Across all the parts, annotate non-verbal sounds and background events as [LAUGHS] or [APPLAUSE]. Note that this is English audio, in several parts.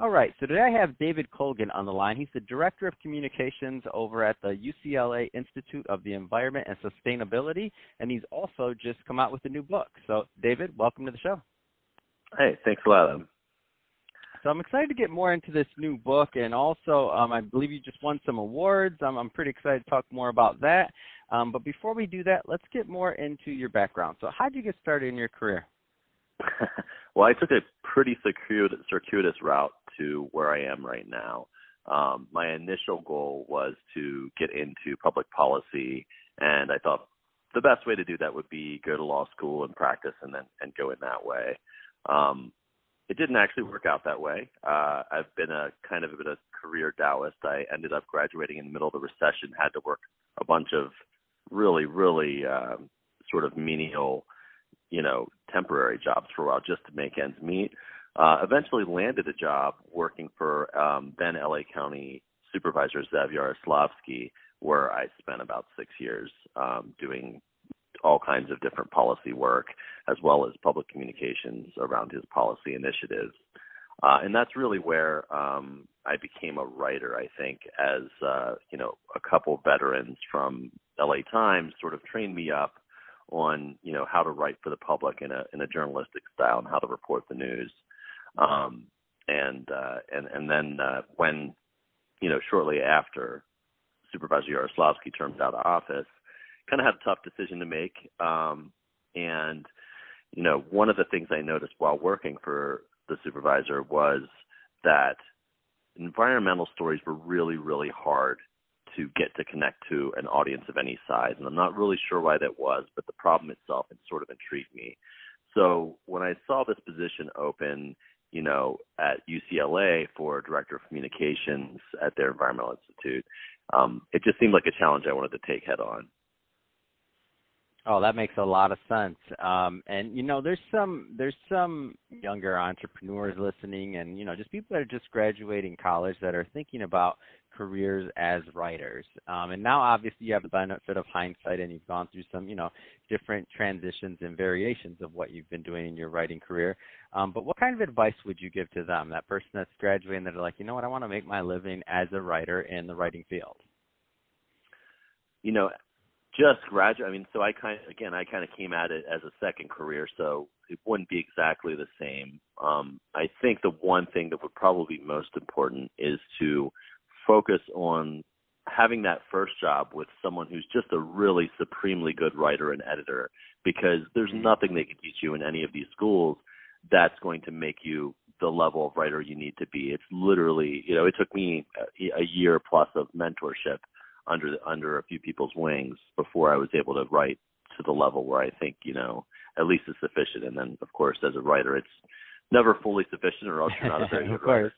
All right, so today I have David Colgan on the line. He's the Director of Communications over at the UCLA Institute of the Environment and Sustainability, and he's also just come out with a new book. So, David, welcome to the show. Hey, thanks a lot. So I'm excited to get more into this new book, and also um, I believe you just won some awards. I'm, I'm pretty excited to talk more about that. Um, but before we do that, let's get more into your background. So how did you get started in your career? [LAUGHS] well, I took a pretty circuitous, circuitous route to where I am right now. Um, my initial goal was to get into public policy, and I thought the best way to do that would be go to law school and practice, and then and go in that way. Um, it didn't actually work out that way. Uh, I've been a kind of a bit of career Taoist. I ended up graduating in the middle of the recession, had to work a bunch of really, really um, sort of menial, you know, temporary jobs for a while just to make ends meet. Uh, eventually landed a job working for um, then LA County Supervisor Zev Yaroslavsky, where I spent about six years um, doing all kinds of different policy work as well as public communications around his policy initiatives. Uh, and that's really where um, I became a writer. I think as uh, you know, a couple veterans from LA Times sort of trained me up on you know how to write for the public in a in a journalistic style and how to report the news. Um, and uh, and and then uh, when you know shortly after Supervisor Yaroslavsky termed out of office, kind of had a tough decision to make. Um, and you know, one of the things I noticed while working for the supervisor was that environmental stories were really, really hard to get to connect to an audience of any size. And I'm not really sure why that was, but the problem itself it sort of intrigued me. So when I saw this position open, you know, at UCLA for director of communications at their environmental institute, um, it just seemed like a challenge I wanted to take head on. Oh, that makes a lot of sense. Um, and you know, there's some there's some younger entrepreneurs listening, and you know, just people that are just graduating college that are thinking about careers as writers. Um, and now, obviously, you have the benefit of hindsight, and you've gone through some you know different transitions and variations of what you've been doing in your writing career. Um, but what kind of advice would you give to them, that person that's graduating, that are like, you know what, I want to make my living as a writer in the writing field? You know, just graduate. I mean, so I kind of, again, I kind of came at it as a second career, so it wouldn't be exactly the same. Um, I think the one thing that would probably be most important is to focus on having that first job with someone who's just a really supremely good writer and editor, because there's mm-hmm. nothing they can teach you in any of these schools that's going to make you the level of writer you need to be. It's literally, you know, it took me a, a year plus of mentorship under the, under a few people's wings before I was able to write to the level where I think you know at least is sufficient. And then of course as a writer, it's never fully sufficient, or else you're not a very [LAUGHS] good writer.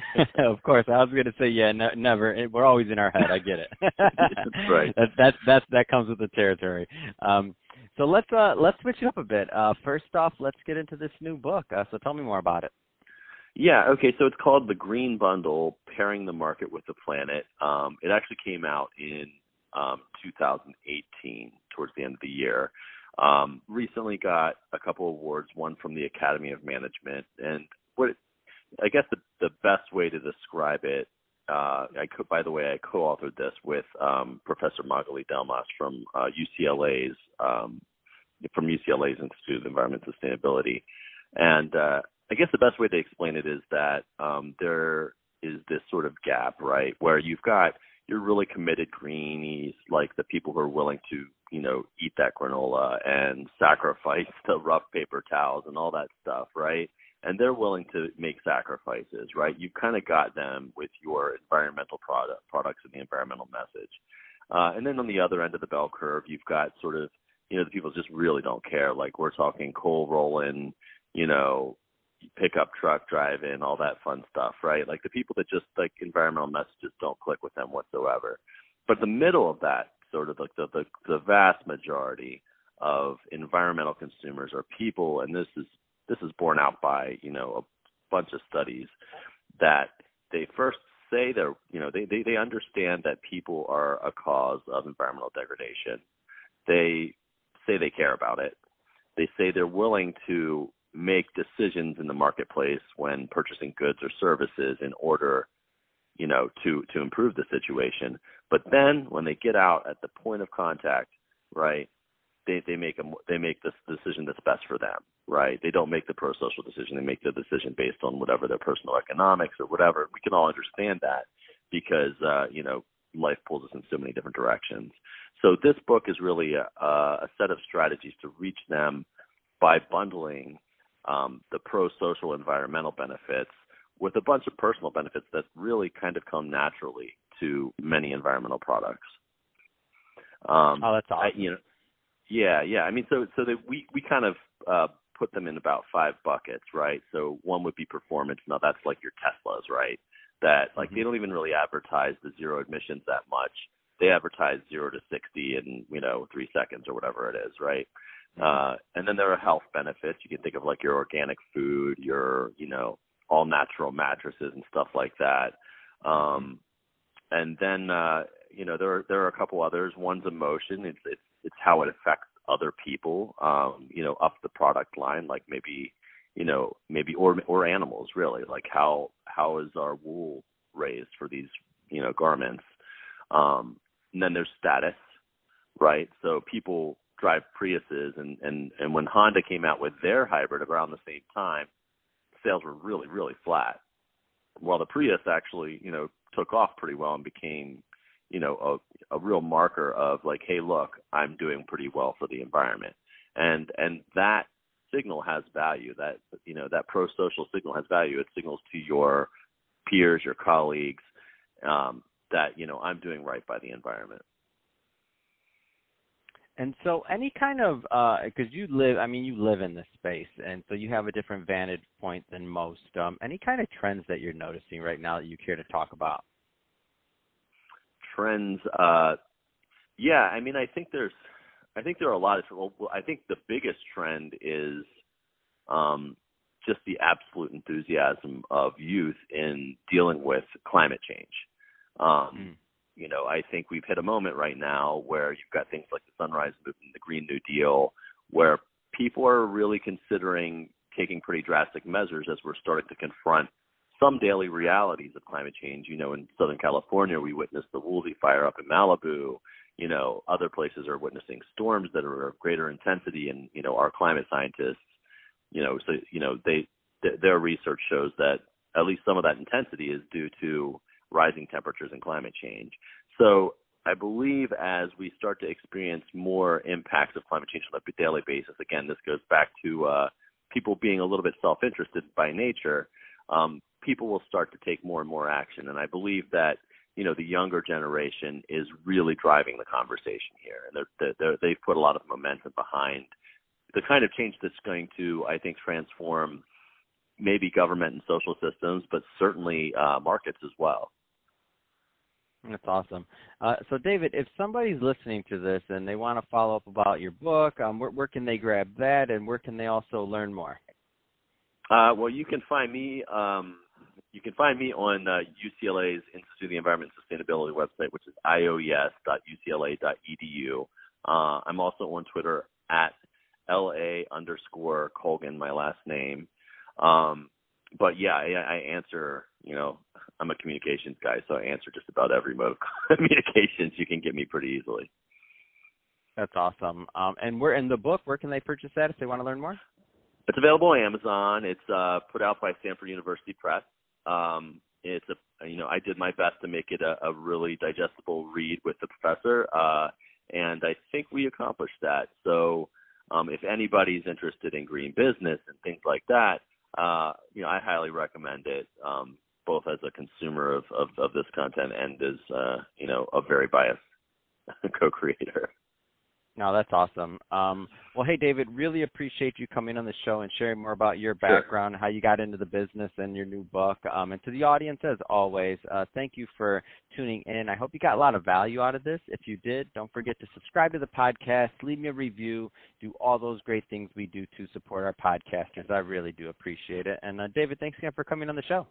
[LAUGHS] of course, I was going to say yeah, ne- never. We're always in our head. I get it. that's right. [LAUGHS] That that that that comes with the territory. Um, so let's uh let's switch it up a bit. Uh, first off, let's get into this new book. Uh, so tell me more about it. Yeah, okay, so it's called The Green Bundle Pairing the Market with the Planet. Um, it actually came out in um, 2018, towards the end of the year. Um, recently got a couple awards, one from the Academy of Management. And what I guess the, the best way to describe it, uh, I could, by the way, I co authored this with um, Professor Magali Delmas from uh, UCLA's. Um, from UCLA's Institute of Environment Sustainability, and uh, I guess the best way to explain it is that um, there is this sort of gap, right, where you've got your really committed greenies, like the people who are willing to, you know, eat that granola and sacrifice [LAUGHS] the rough paper towels and all that stuff, right? And they're willing to make sacrifices, right? You've kind of got them with your environmental product products and the environmental message. Uh, and then on the other end of the bell curve, you've got sort of, you know, the people just really don't care. Like we're talking coal rolling, you know, pickup truck drive in, all that fun stuff, right? Like the people that just like environmental messages don't click with them whatsoever. But the middle of that, sort of like the, the the vast majority of environmental consumers are people, and this is this is borne out by you know a bunch of studies that they first say they're you know they they, they understand that people are a cause of environmental degradation. They say they care about it. They say they're willing to make decisions in the marketplace when purchasing goods or services in order you know to to improve the situation. But then when they get out at the point of contact right they they make a they make this decision that's best for them right? They don't make the pro social decision. They make the decision based on whatever their personal economics or whatever. We can all understand that because uh you know life pulls us in so many different directions. So this book is really a, a set of strategies to reach them by bundling um, the pro-social environmental benefits with a bunch of personal benefits that really kind of come naturally to many environmental products. Um, oh, that's awesome. I, you know, yeah, yeah. I mean, so so that we we kind of uh, put them in about five buckets, right? So one would be performance. Now that's like your Teslas, right? That like mm-hmm. they don't even really advertise the zero emissions that much. They advertise zero to sixty in you know three seconds or whatever it is, right? Uh, and then there are health benefits. You can think of like your organic food, your, you know, all natural mattresses and stuff like that. Um, and then, uh, you know, there are, there are a couple others. One's emotion. It's, it's, it's how it affects other people, um, you know, up the product line, like maybe, you know, maybe, or, or animals really, like how, how is our wool raised for these, you know, garments? Um, and then there's status, right? So people drive Priuses, and and and when Honda came out with their hybrid around the same time, sales were really really flat. While the Prius actually you know took off pretty well and became you know a a real marker of like, hey, look, I'm doing pretty well for the environment, and and that signal has value. That you know that pro social signal has value. It signals to your peers, your colleagues, um, that you know I'm doing right by the environment. And so, any kind of because uh, you live, I mean, you live in this space, and so you have a different vantage point than most. Um, any kind of trends that you're noticing right now that you care to talk about? Trends, uh, yeah. I mean, I think there's, I think there are a lot of. Well, I think the biggest trend is um, just the absolute enthusiasm of youth in dealing with climate change. Um, mm you know, I think we've hit a moment right now where you've got things like the Sunrise Movement, the Green New Deal, where people are really considering taking pretty drastic measures as we're starting to confront some daily realities of climate change. You know, in Southern California, we witnessed the Woolsey fire up in Malibu. You know, other places are witnessing storms that are of greater intensity, and you know, our climate scientists, you know, so you know, they th- their research shows that at least some of that intensity is due to rising temperatures and climate change. So I believe as we start to experience more impacts of climate change on a daily basis, again, this goes back to uh, people being a little bit self-interested by nature. Um, people will start to take more and more action, and I believe that you know the younger generation is really driving the conversation here, and they're, they're, they've put a lot of momentum behind the kind of change that's going to, I think, transform maybe government and social systems, but certainly uh, markets as well. That's awesome. Uh, so, David, if somebody's listening to this and they want to follow up about your book, um, where, where, can they grab that, and where can they also learn more? Uh, well, you can find me. Um, you can find me on uh, UCLA's Institute of the Environment and Sustainability website, which is ioes.ucla.edu. Uh, I'm also on Twitter at la underscore Colgan, my last name. Um, but yeah, I, I answer. You know, I'm a communications guy, so I answer just about every mode of [LAUGHS] communications. You can get me pretty easily. That's awesome. Um, and we're in the book. Where can they purchase that if they want to learn more? It's available on Amazon. It's uh, put out by Stanford University Press. Um, it's a you know I did my best to make it a, a really digestible read with the professor, uh, and I think we accomplished that. So um, if anybody's interested in green business and things like that, uh, you know, I highly recommend it, um, both as a consumer of, of, of this content and as, uh, you know, a very biased [LAUGHS] co-creator. No, that's awesome. Um, well, hey, David, really appreciate you coming on the show and sharing more about your background, sure. how you got into the business, and your new book. Um, and to the audience, as always, uh, thank you for tuning in. I hope you got a lot of value out of this. If you did, don't forget to subscribe to the podcast, leave me a review, do all those great things we do to support our podcasters. I really do appreciate it. And uh, David, thanks again for coming on the show.